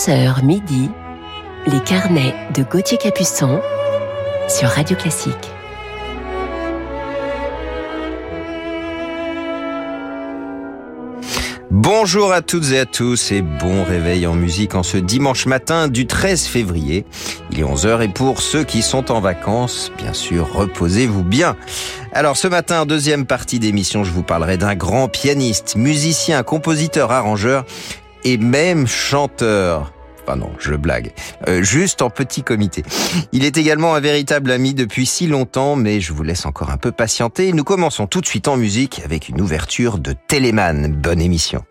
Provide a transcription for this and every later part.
11h midi, les carnets de Gauthier Capuçon sur Radio Classique. Bonjour à toutes et à tous et bon réveil en musique en ce dimanche matin du 13 février. Il est 11h et pour ceux qui sont en vacances, bien sûr, reposez-vous bien. Alors ce matin, deuxième partie d'émission, je vous parlerai d'un grand pianiste, musicien, compositeur, arrangeur et même chanteur. Enfin non, je blague. Euh, juste en petit comité. Il est également un véritable ami depuis si longtemps, mais je vous laisse encore un peu patienter. Nous commençons tout de suite en musique avec une ouverture de Téléman. Bonne émission.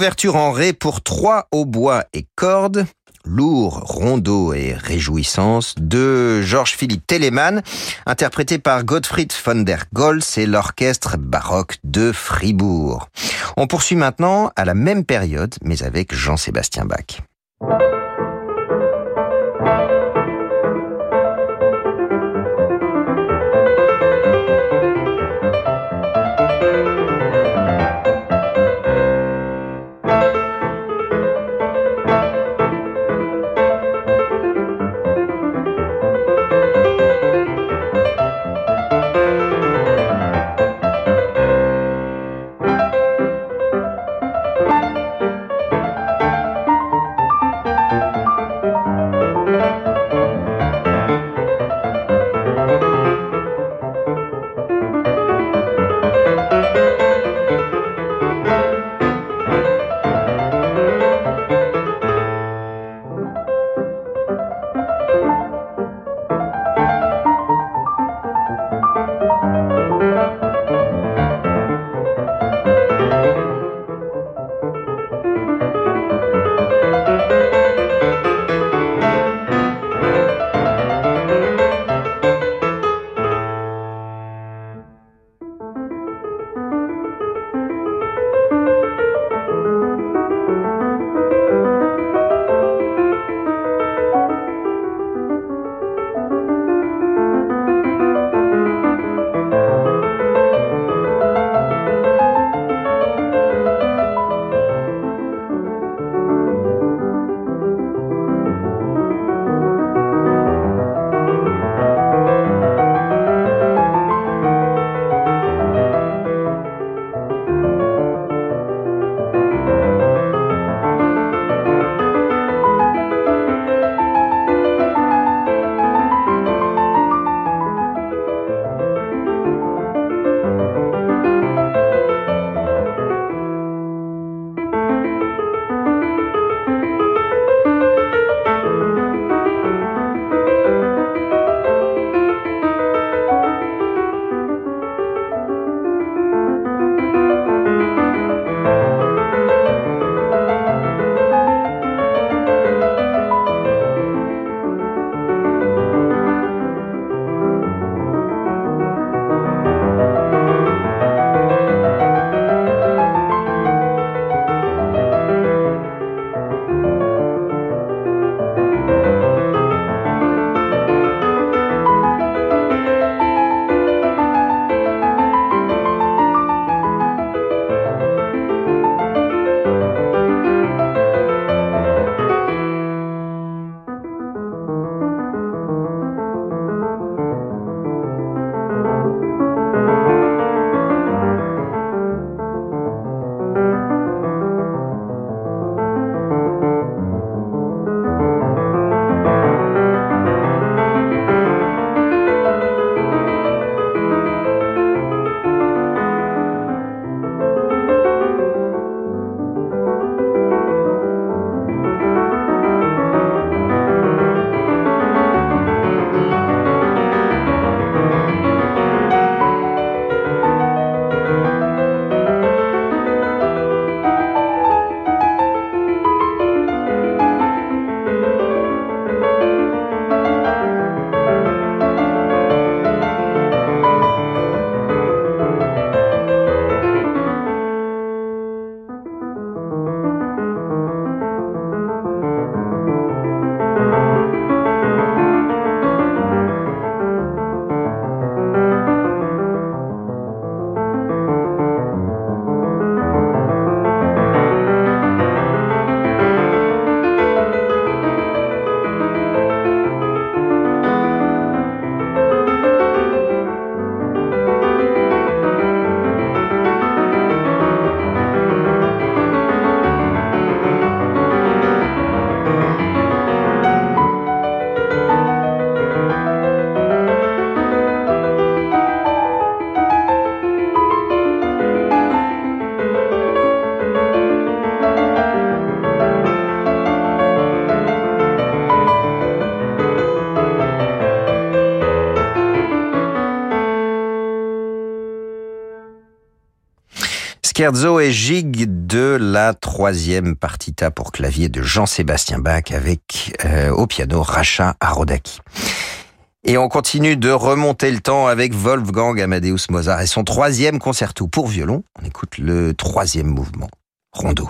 L'ouverture en ré pour trois hautbois et cordes, lourd, rondeau et réjouissance de Georges-Philippe Telemann, interprété par Gottfried von der Goltz et l'orchestre baroque de Fribourg. On poursuit maintenant à la même période, mais avec Jean-Sébastien Bach. Scherzo et gigue de la troisième partita pour clavier de Jean-Sébastien Bach avec euh, au piano Racha Arodaki. Et on continue de remonter le temps avec Wolfgang Amadeus Mozart et son troisième concerto pour violon. On écoute le troisième mouvement, Rondo.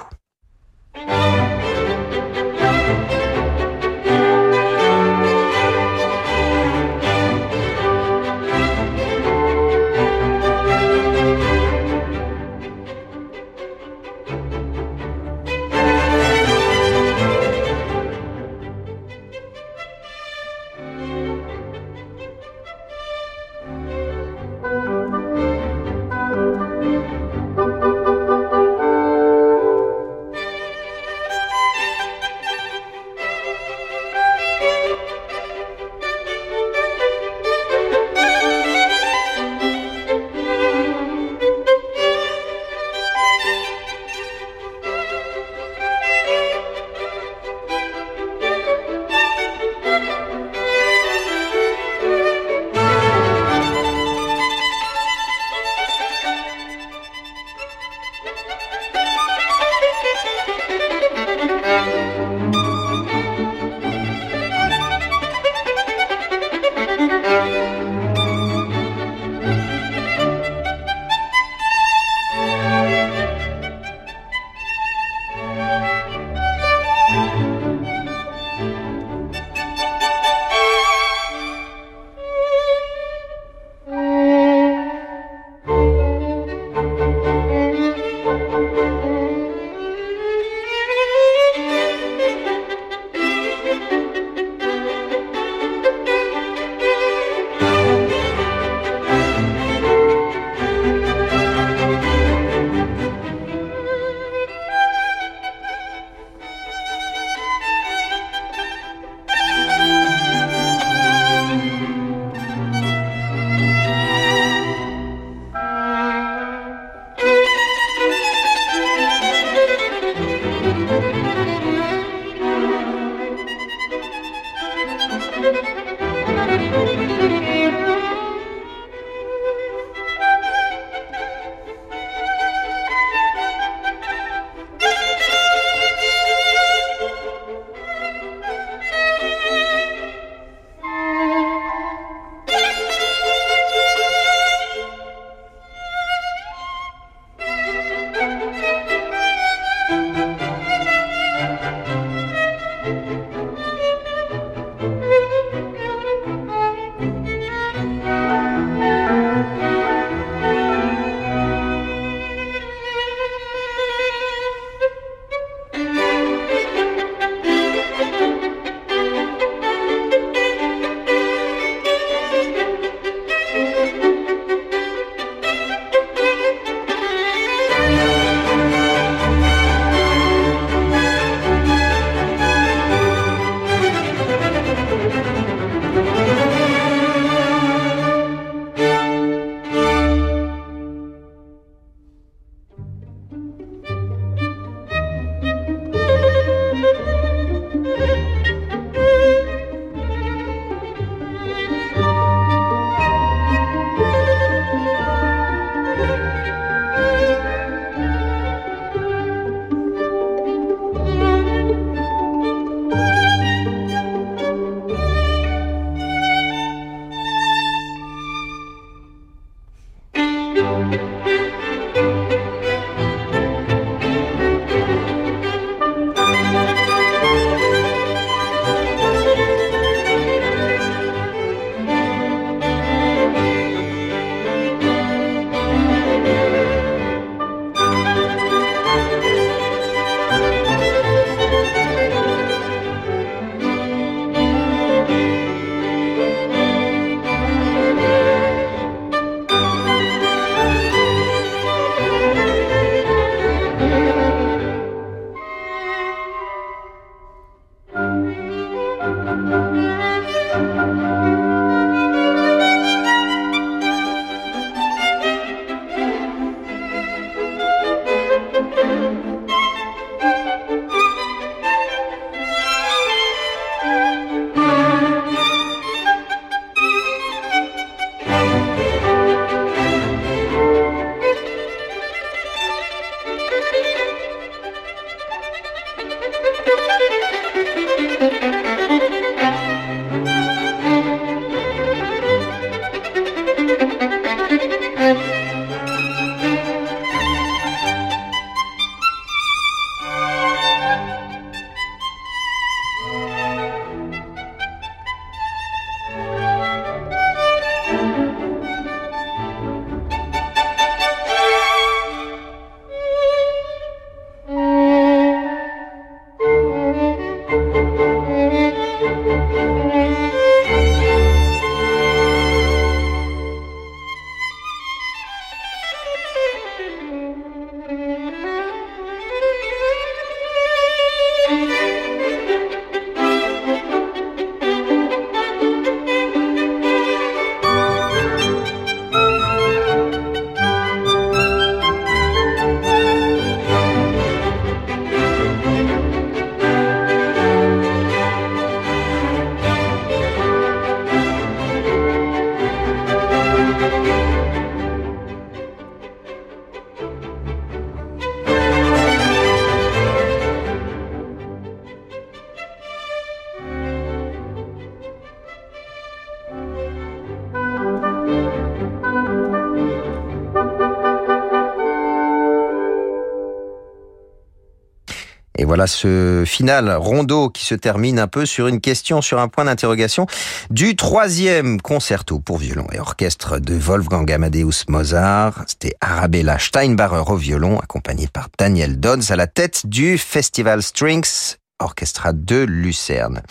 Ce final rondo qui se termine un peu sur une question, sur un point d'interrogation du troisième concerto pour violon et orchestre de Wolfgang Amadeus Mozart. C'était Arabella Steinbacher au violon, accompagné par Daniel Dodds à la tête du Festival Strings Orchestra de Lucerne.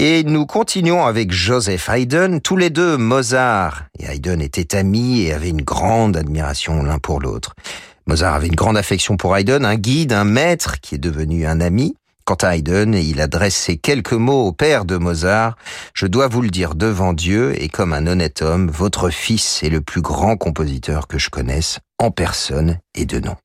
Et nous continuons avec Joseph Haydn. Tous les deux, Mozart et Haydn étaient amis et avaient une grande admiration l'un pour l'autre. Mozart avait une grande affection pour Haydn, un guide, un maître qui est devenu un ami. Quant à Haydn, il adresse ces quelques mots au père de Mozart. Je dois vous le dire devant Dieu et comme un honnête homme, votre fils est le plus grand compositeur que je connaisse en personne et de nom.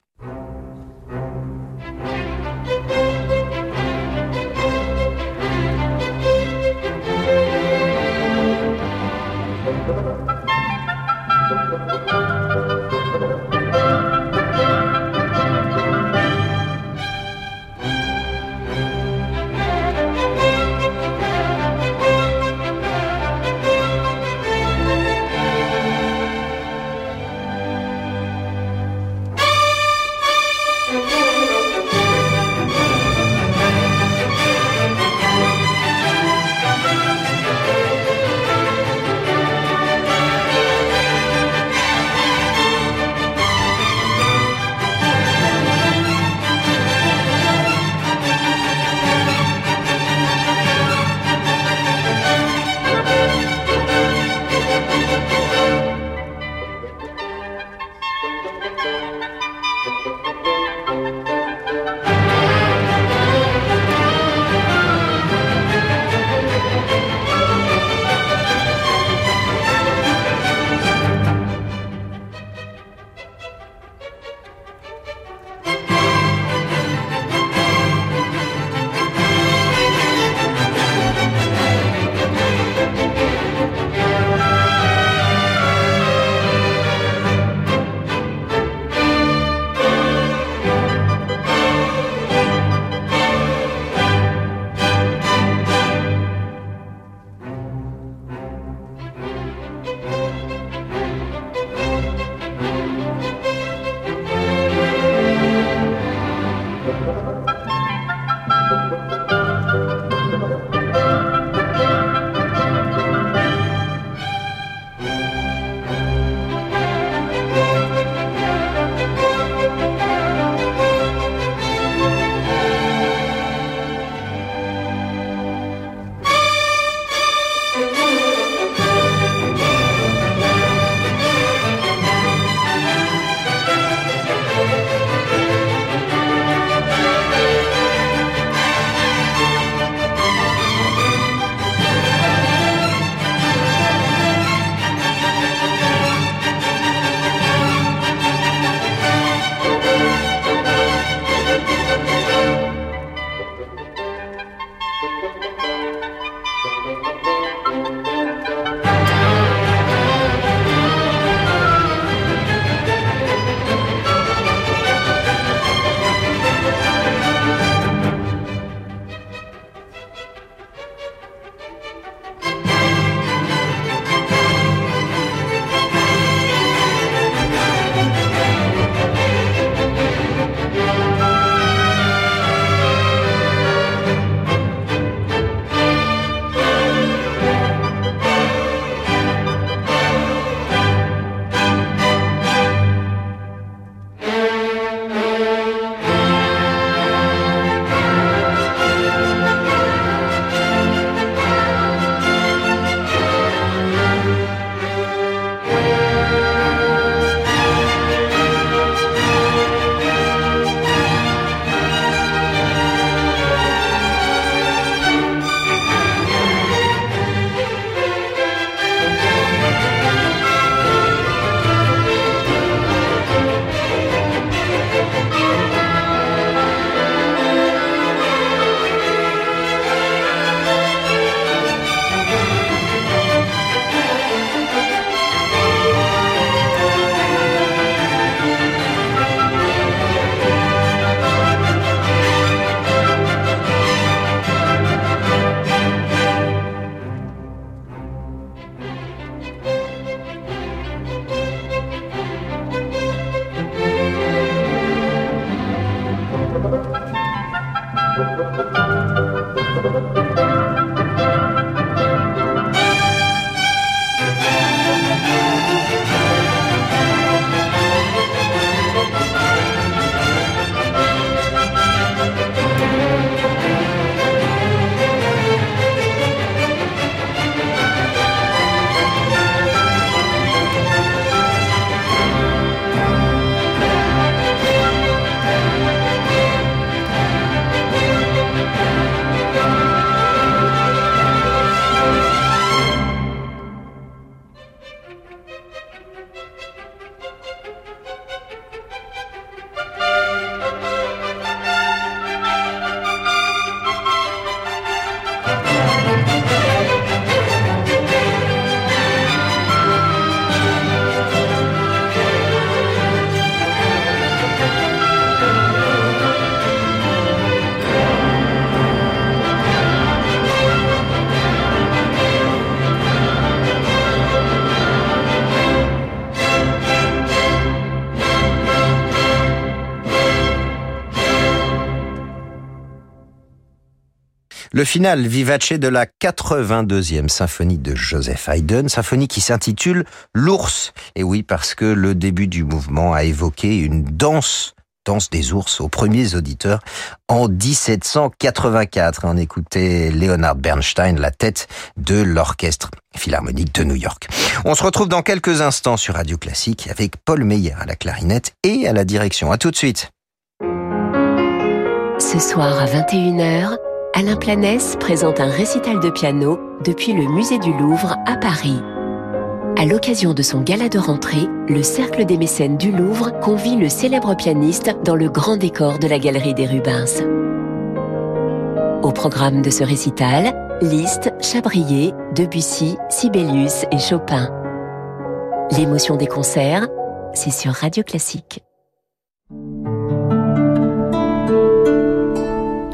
Le final vivace de la 82e symphonie de Joseph Haydn, symphonie qui s'intitule L'ours. Et oui, parce que le début du mouvement a évoqué une danse danse des ours aux premiers auditeurs en 1784. On écoutait Leonard Bernstein, la tête de l'orchestre philharmonique de New York. On se retrouve dans quelques instants sur Radio Classique avec Paul Meyer à la clarinette et à la direction. À tout de suite. Ce soir à 21h, Alain Planès présente un récital de piano depuis le musée du Louvre à Paris. À l'occasion de son gala de rentrée, le Cercle des mécènes du Louvre convie le célèbre pianiste dans le grand décor de la galerie des Rubens. Au programme de ce récital, Liszt, Chabrier, Debussy, Sibelius et Chopin. L'émotion des concerts, c'est sur Radio Classique.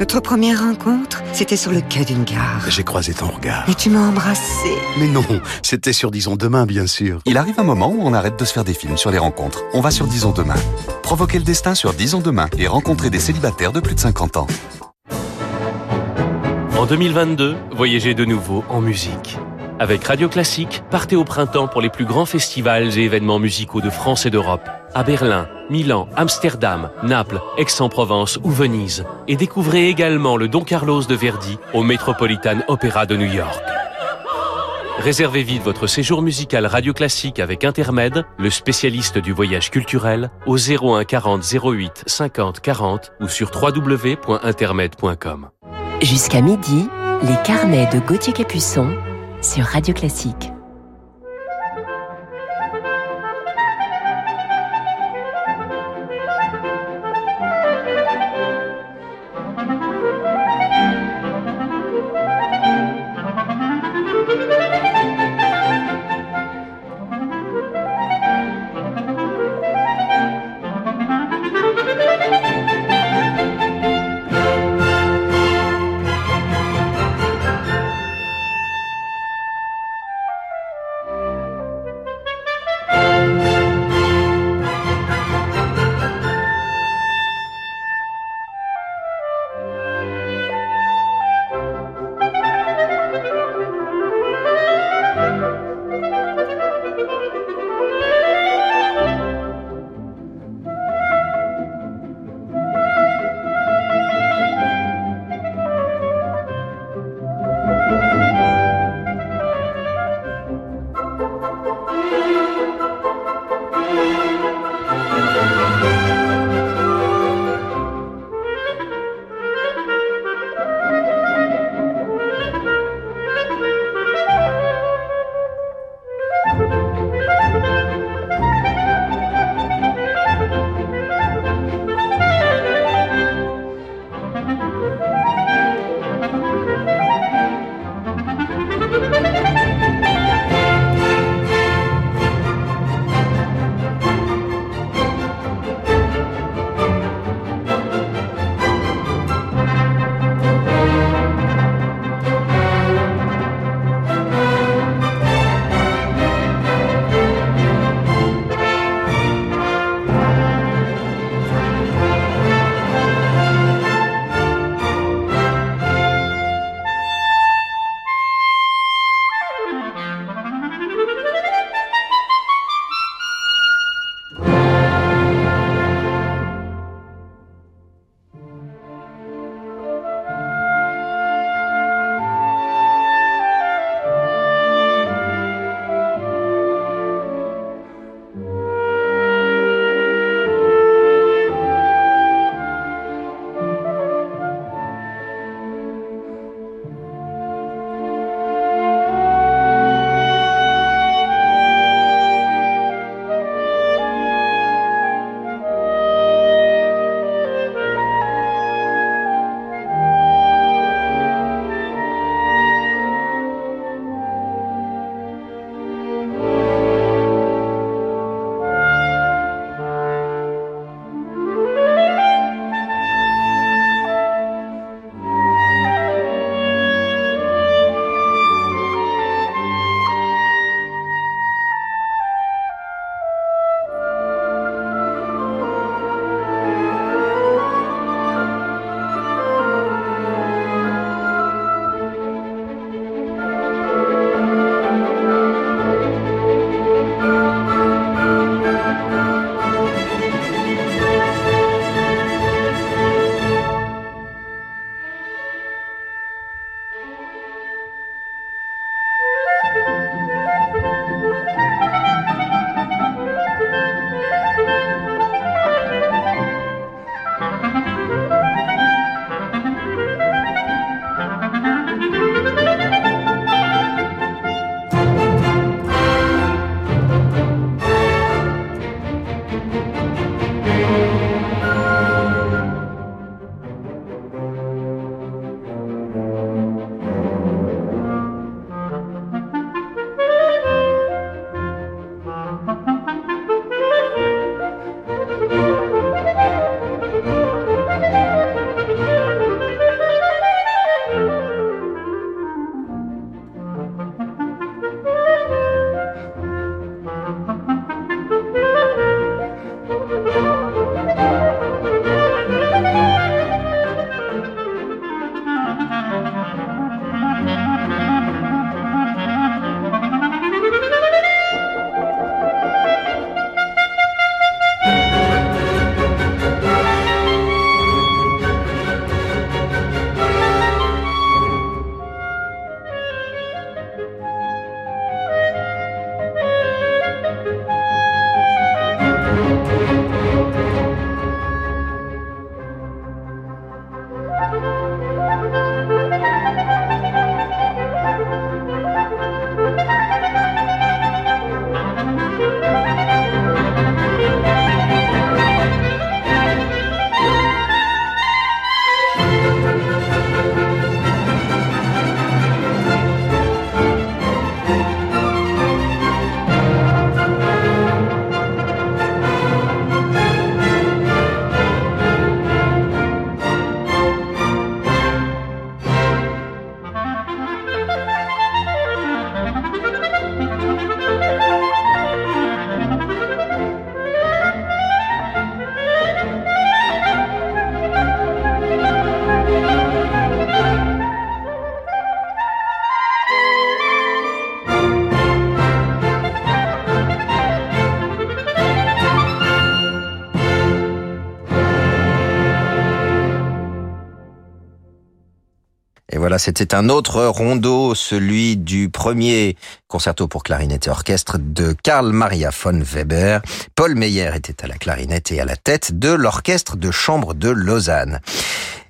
Notre première rencontre, c'était sur le quai d'une gare. J'ai croisé ton regard. Et tu m'as embrassé. Mais non, c'était sur Disons Demain, bien sûr. Il arrive un moment où on arrête de se faire des films sur les rencontres. On va sur Disons Demain. Provoquer le destin sur Disons Demain et rencontrer des célibataires de plus de 50 ans. En 2022, voyagez de nouveau en musique. Avec Radio Classique, partez au printemps pour les plus grands festivals et événements musicaux de France et d'Europe. À Berlin, Milan, Amsterdam, Naples, Aix-en-Provence ou Venise. Et découvrez également le Don Carlos de Verdi au Metropolitan Opera de New York. Réservez vite votre séjour musical Radio Classique avec Intermed, le spécialiste du voyage culturel, au 01 40 08 50 40 ou sur www.intermed.com. Jusqu'à midi, les carnets de Gauthier Capuçon sur Radio Classique. C'était un autre rondo, celui du premier concerto pour clarinette et orchestre de Karl Maria von Weber. Paul Meyer était à la clarinette et à la tête de l'orchestre de chambre de Lausanne.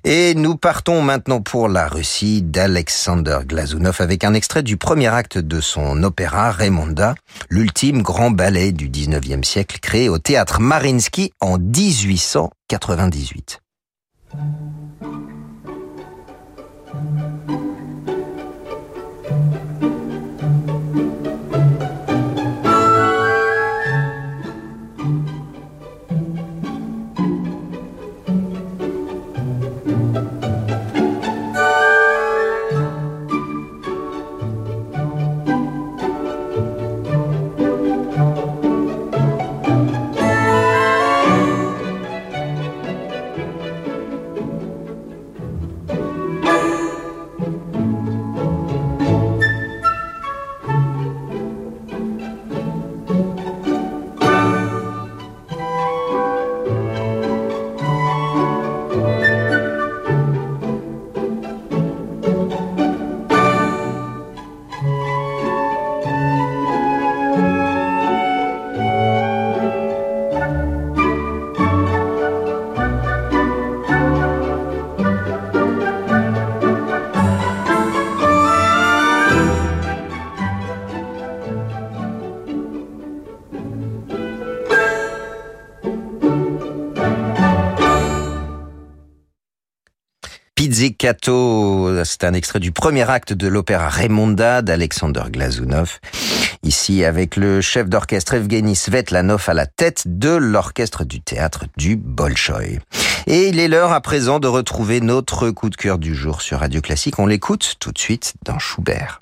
Et nous partons maintenant pour la Russie d'Alexander Glazunov avec un extrait du premier acte de son opéra Raymonda, l'ultime grand ballet du 19e siècle créé au théâtre Marinsky en 1898. C'est un extrait du premier acte de l'opéra Raymonda d'Alexander Glazunov. Ici, avec le chef d'orchestre Evgeny Svetlanov à la tête de l'orchestre du théâtre du Bolchoï. Et il est l'heure à présent de retrouver notre coup de cœur du jour sur Radio Classique. On l'écoute tout de suite dans Schubert.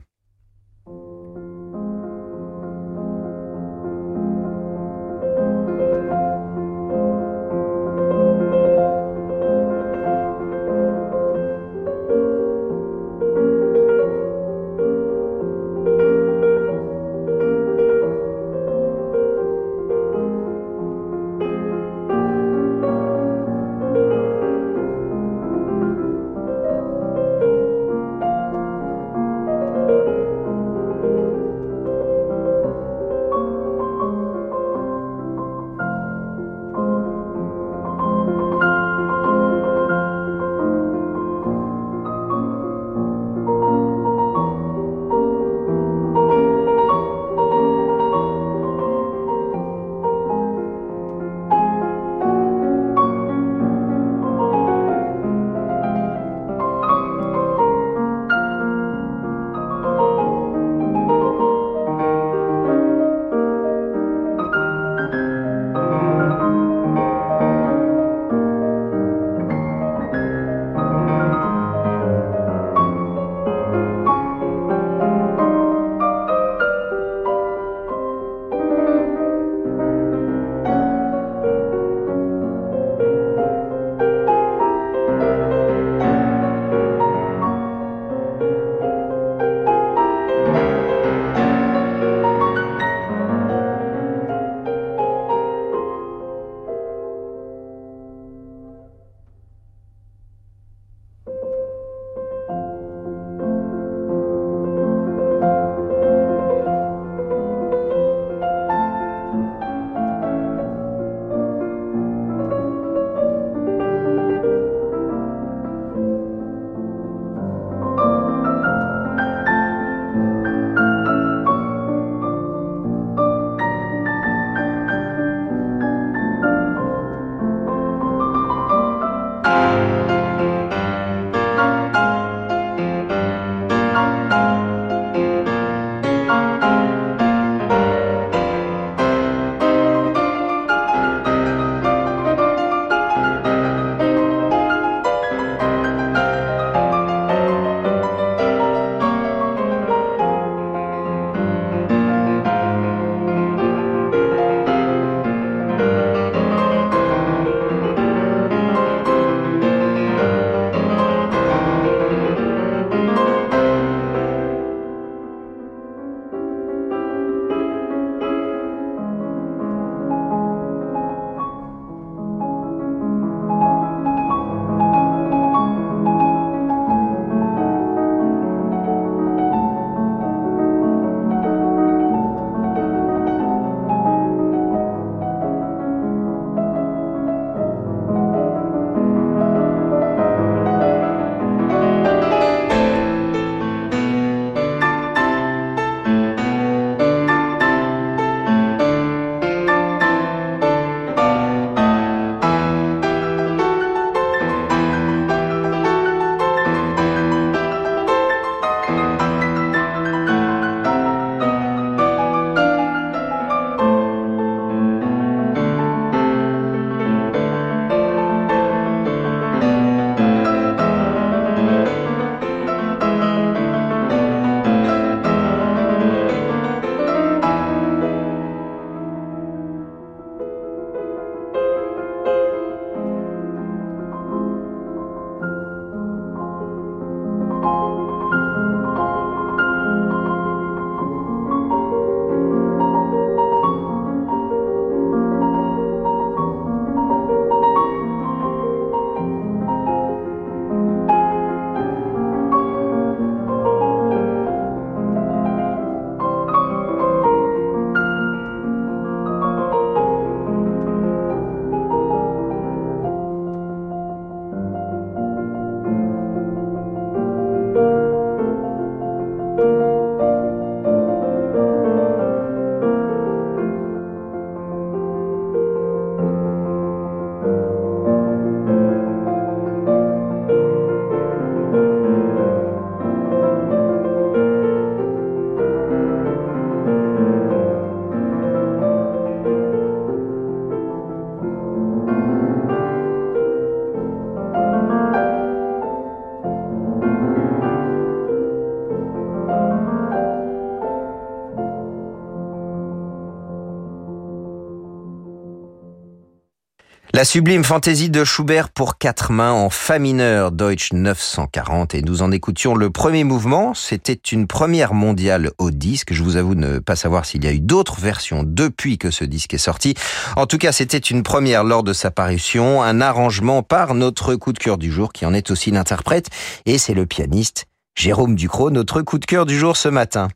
La sublime fantaisie de Schubert pour quatre mains en fa mineur Deutsch 940 et nous en écoutions le premier mouvement. C'était une première mondiale au disque. Je vous avoue ne pas savoir s'il y a eu d'autres versions depuis que ce disque est sorti. En tout cas, c'était une première lors de sa parution, un arrangement par notre coup de cœur du jour qui en est aussi l'interprète et c'est le pianiste Jérôme Ducrot, notre coup de cœur du jour ce matin.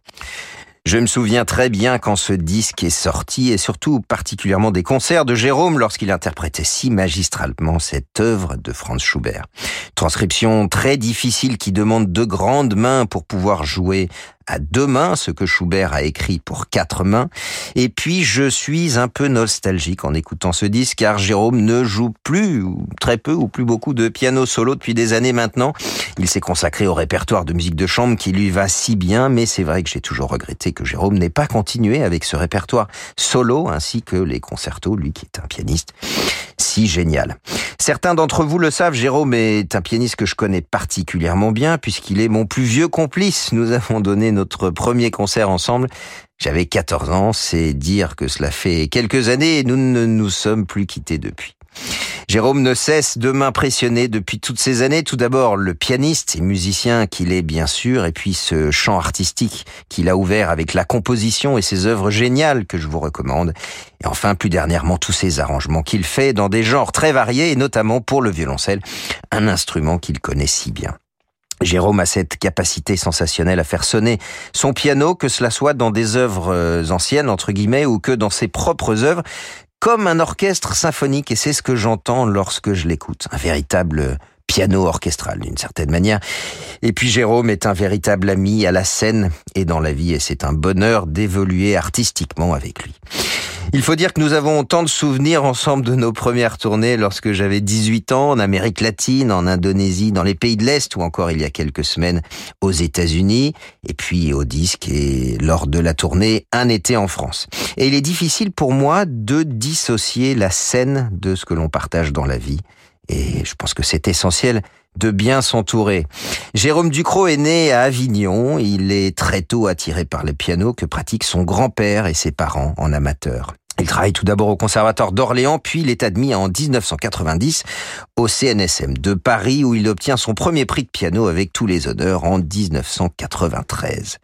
Je me souviens très bien quand ce disque est sorti et surtout particulièrement des concerts de Jérôme lorsqu'il interprétait si magistralement cette œuvre de Franz Schubert. Transcription très difficile qui demande de grandes mains pour pouvoir jouer à deux mains, ce que Schubert a écrit pour quatre mains. Et puis, je suis un peu nostalgique en écoutant ce disque, car Jérôme ne joue plus, ou très peu, ou plus beaucoup de piano solo depuis des années maintenant. Il s'est consacré au répertoire de musique de chambre qui lui va si bien, mais c'est vrai que j'ai toujours regretté que Jérôme n'ait pas continué avec ce répertoire solo, ainsi que les concertos, lui qui est un pianiste si génial. Certains d'entre vous le savent, Jérôme est un pianiste que je connais particulièrement bien puisqu'il est mon plus vieux complice. Nous avons donné notre premier concert ensemble. J'avais 14 ans, c'est dire que cela fait quelques années et nous ne nous sommes plus quittés depuis. Jérôme ne cesse de m'impressionner depuis toutes ces années. Tout d'abord, le pianiste et musicien qu'il est, bien sûr, et puis ce champ artistique qu'il a ouvert avec la composition et ses œuvres géniales que je vous recommande. Et enfin, plus dernièrement, tous ces arrangements qu'il fait dans des genres très variés et notamment pour le violoncelle, un instrument qu'il connaît si bien. Jérôme a cette capacité sensationnelle à faire sonner son piano, que cela soit dans des œuvres euh, anciennes, entre guillemets, ou que dans ses propres œuvres comme un orchestre symphonique, et c'est ce que j'entends lorsque je l'écoute. Un véritable piano orchestral d'une certaine manière. Et puis Jérôme est un véritable ami à la scène et dans la vie, et c'est un bonheur d'évoluer artistiquement avec lui. Il faut dire que nous avons tant de souvenirs ensemble de nos premières tournées lorsque j'avais 18 ans en Amérique latine, en Indonésie, dans les pays de l'Est ou encore il y a quelques semaines aux États-Unis et puis au disque et lors de la tournée Un été en France. Et il est difficile pour moi de dissocier la scène de ce que l'on partage dans la vie. Et je pense que c'est essentiel de bien s'entourer. Jérôme Ducrot est né à Avignon. Il est très tôt attiré par le piano que pratiquent son grand-père et ses parents en amateur. Il travaille tout d'abord au Conservatoire d'Orléans, puis il est admis en 1990 au CNSM de Paris où il obtient son premier prix de piano avec tous les honneurs en 1993.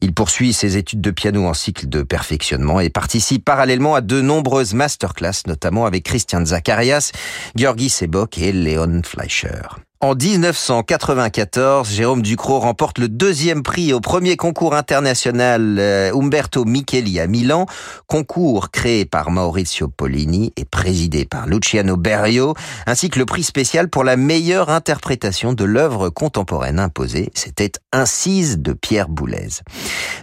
Il poursuit ses études de piano en cycle de perfectionnement et participe parallèlement à de nombreuses masterclass, notamment avec Christian Zacharias, Georgi Sebok et Léon Fleischer. En 1994, Jérôme Ducrot remporte le deuxième prix au premier concours international euh, Umberto Micheli à Milan, concours créé par Maurizio Pollini et présidé par Luciano Berio, ainsi que le prix spécial pour la meilleure interprétation de l'œuvre contemporaine imposée. C'était Incise de Pierre Boulez.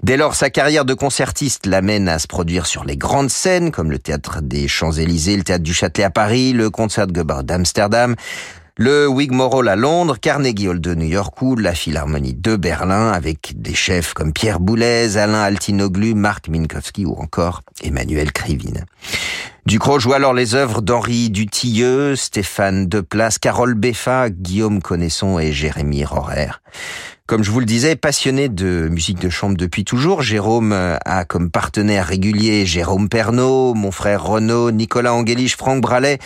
Dès lors, sa carrière de concertiste l'amène à se produire sur les grandes scènes, comme le Théâtre des Champs-Élysées, le Théâtre du Châtelet à Paris, le Concertgebouw d'Amsterdam, le Wigmore à Londres, Carnegie Hall de New York ou la Philharmonie de Berlin avec des chefs comme Pierre Boulez, Alain Altinoglu, Marc Minkowski ou encore Emmanuel Krivine. Ducrot joue alors les œuvres d'Henri Dutilleux, Stéphane Deplace, Carole Beffa, Guillaume Connaisson et Jérémy Rorer. Comme je vous le disais, passionné de musique de chambre depuis toujours, Jérôme a comme partenaire régulier Jérôme Pernaud, mon frère Renaud, Nicolas Angelich, Franck Bralet,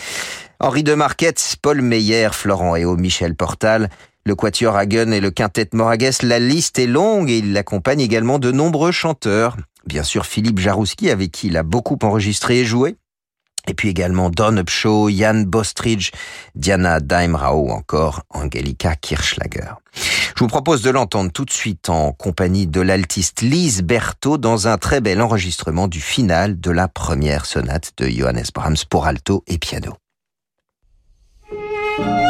Henri de Marquette, Paul Meyer, Florent Eo, Michel Portal, le Quatuor Hagen et le Quintet Moragues, la liste est longue et il accompagne également de nombreux chanteurs. Bien sûr Philippe Jarouski avec qui il a beaucoup enregistré et joué. Et puis également Don Upshaw, Jan Bostridge, Diana Daimrao ou encore Angelika Kirschlager. Je vous propose de l'entendre tout de suite en compagnie de l'altiste Lise Berthaud dans un très bel enregistrement du final de la première sonate de Johannes Brahms pour alto et piano. Thank you.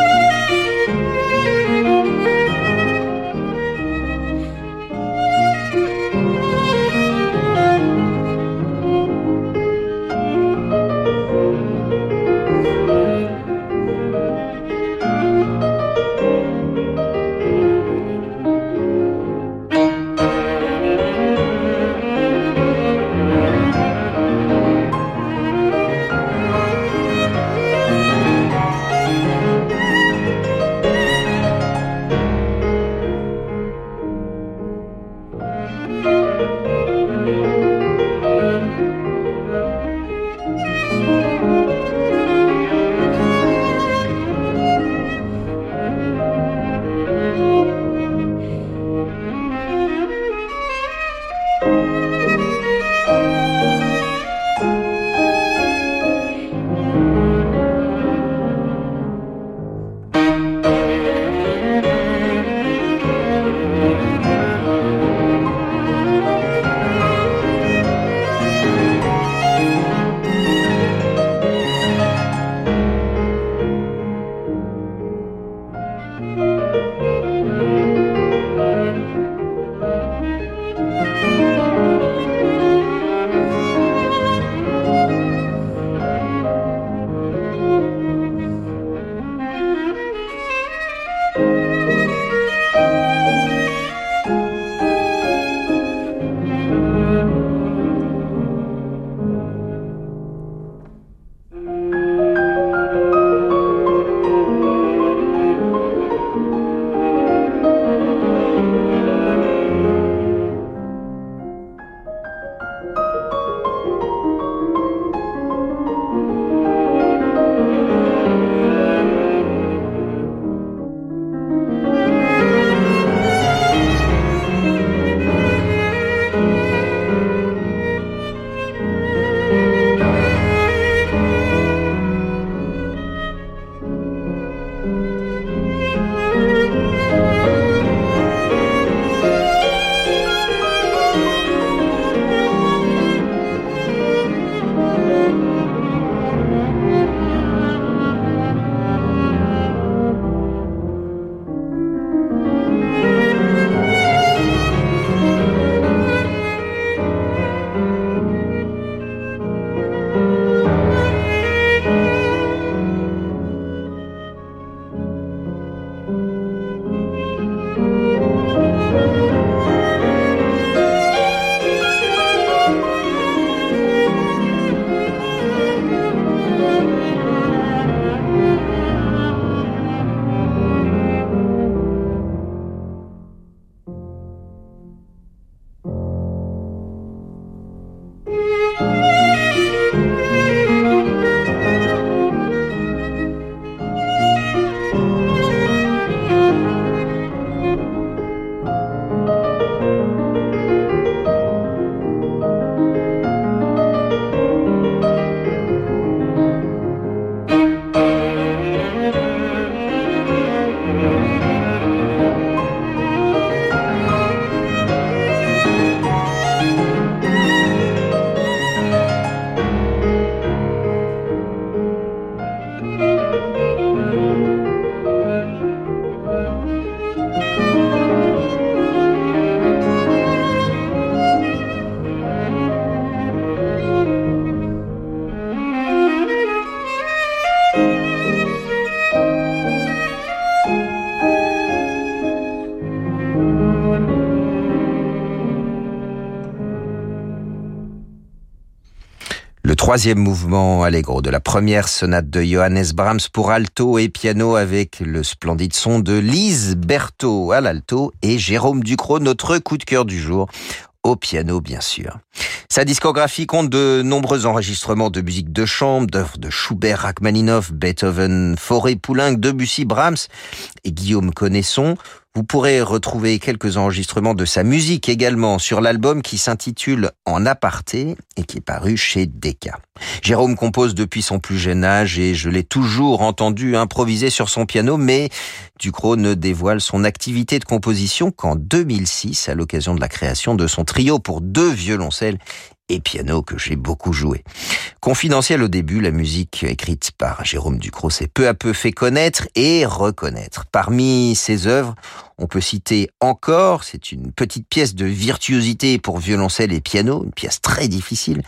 Troisième mouvement allegro de la première sonate de Johannes Brahms pour alto et piano avec le splendide son de Lise Berthaud à l'alto et Jérôme Ducrot, notre coup de cœur du jour, au piano bien sûr. Sa discographie compte de nombreux enregistrements de musique de chambre, d'œuvres de Schubert, Rachmaninoff, Beethoven, Fauré, Poulenc, Debussy, Brahms et Guillaume Connaisson. Vous pourrez retrouver quelques enregistrements de sa musique également sur l'album qui s'intitule En aparté et qui est paru chez Decca. Jérôme compose depuis son plus jeune âge et je l'ai toujours entendu improviser sur son piano, mais Ducrot ne dévoile son activité de composition qu'en 2006 à l'occasion de la création de son trio pour deux violoncelles et piano que j'ai beaucoup joué. Confidentiel au début, la musique écrite par Jérôme Ducrot s'est peu à peu fait connaître et reconnaître. Parmi ses œuvres, on peut citer Encore, c'est une petite pièce de virtuosité pour violoncelle et piano, une pièce très difficile.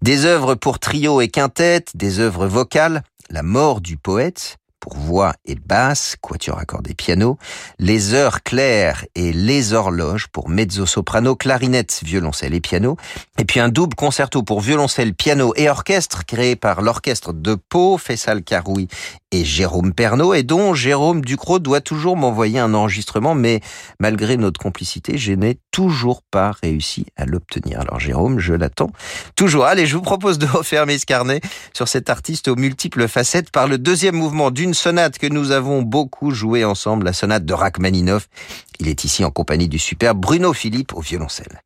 Des œuvres pour trio et quintette, des œuvres vocales, La mort du poète, pour voix et basse, quatuor accordé piano, les heures claires et les horloges pour mezzo-soprano, clarinette, violoncelle et piano, et puis un double concerto pour violoncelle, piano et orchestre créé par l'orchestre de Pau, Fessal Caroui et Jérôme Pernaud, et dont Jérôme Ducrot doit toujours m'envoyer un enregistrement, mais malgré notre complicité, je n'ai toujours pas réussi à l'obtenir. Alors Jérôme, je l'attends toujours. Allez, je vous propose de refermer ce carnet sur cet artiste aux multiples facettes par le deuxième mouvement d'une sonate que nous avons beaucoup joué ensemble, la sonate de Rachmaninoff. Il est ici en compagnie du super Bruno Philippe au violoncelle.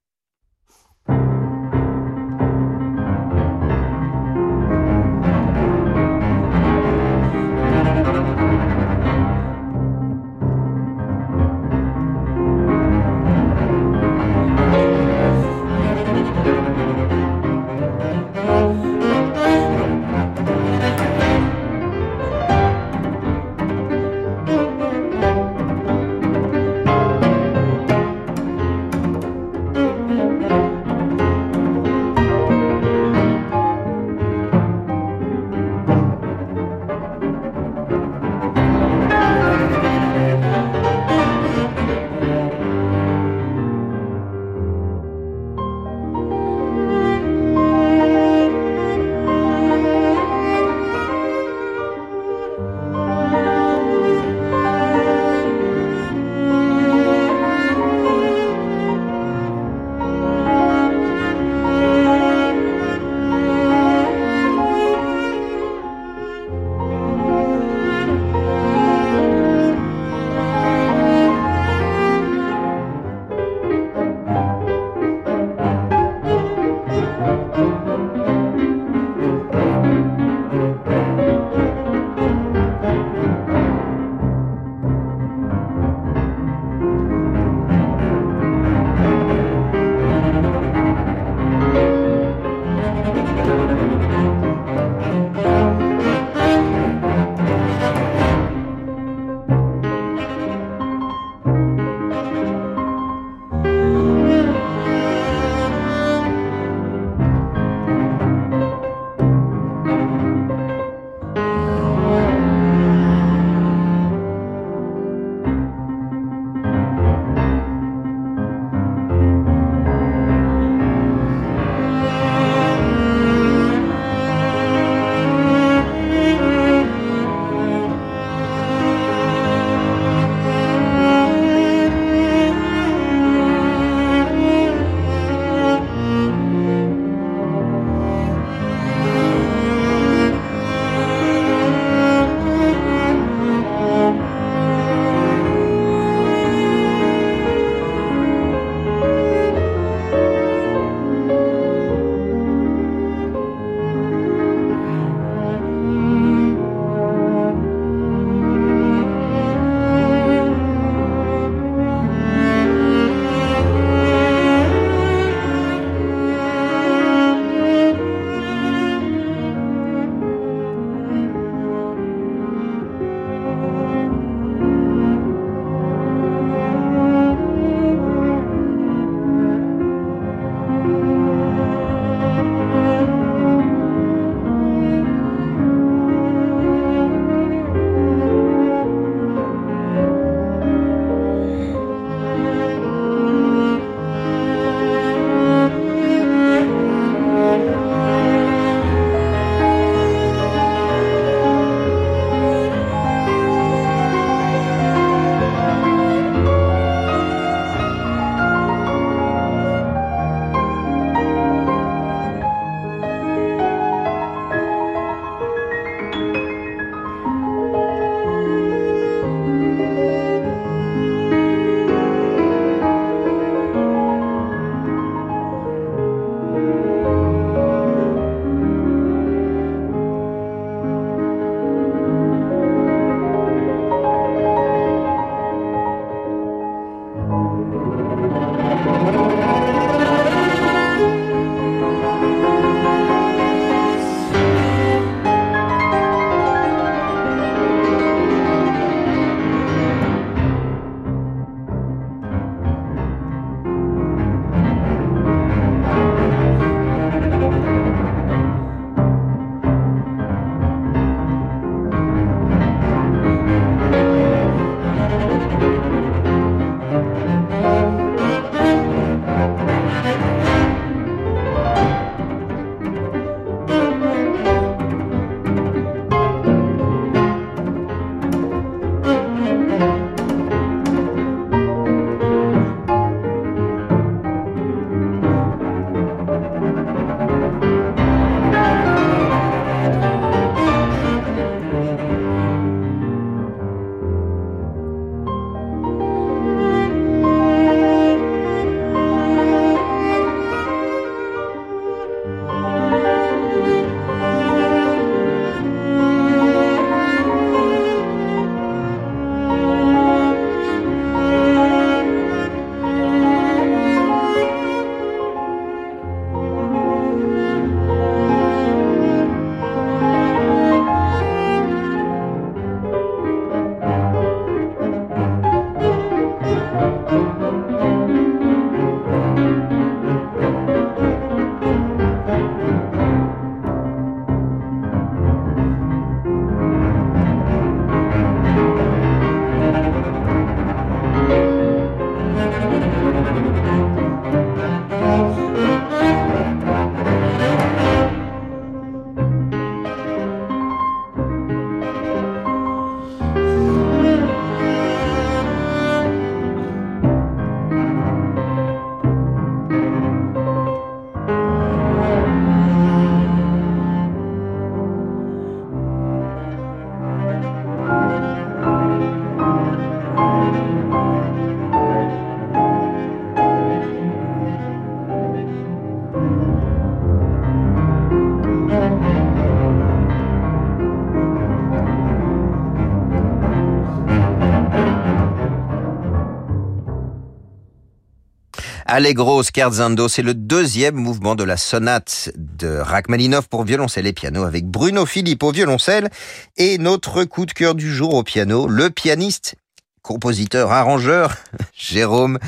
Allegro scherzando, c'est le deuxième mouvement de la sonate de Rachmaninoff pour violoncelle et piano avec Bruno Philippe au violoncelle et notre coup de cœur du jour au piano, le pianiste compositeur, arrangeur, Jérôme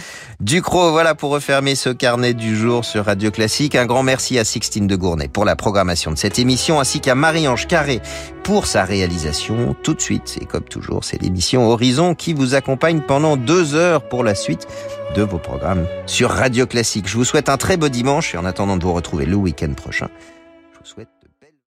Ducrot. Voilà pour refermer ce carnet du jour sur Radio Classique. Un grand merci à Sixtine de Gournay pour la programmation de cette émission, ainsi qu'à Marie-Ange Carré pour sa réalisation. Tout de suite, et comme toujours, c'est l'émission Horizon qui vous accompagne pendant deux heures pour la suite de vos programmes sur Radio Classique. Je vous souhaite un très beau dimanche et en attendant de vous retrouver le week-end prochain, je vous souhaite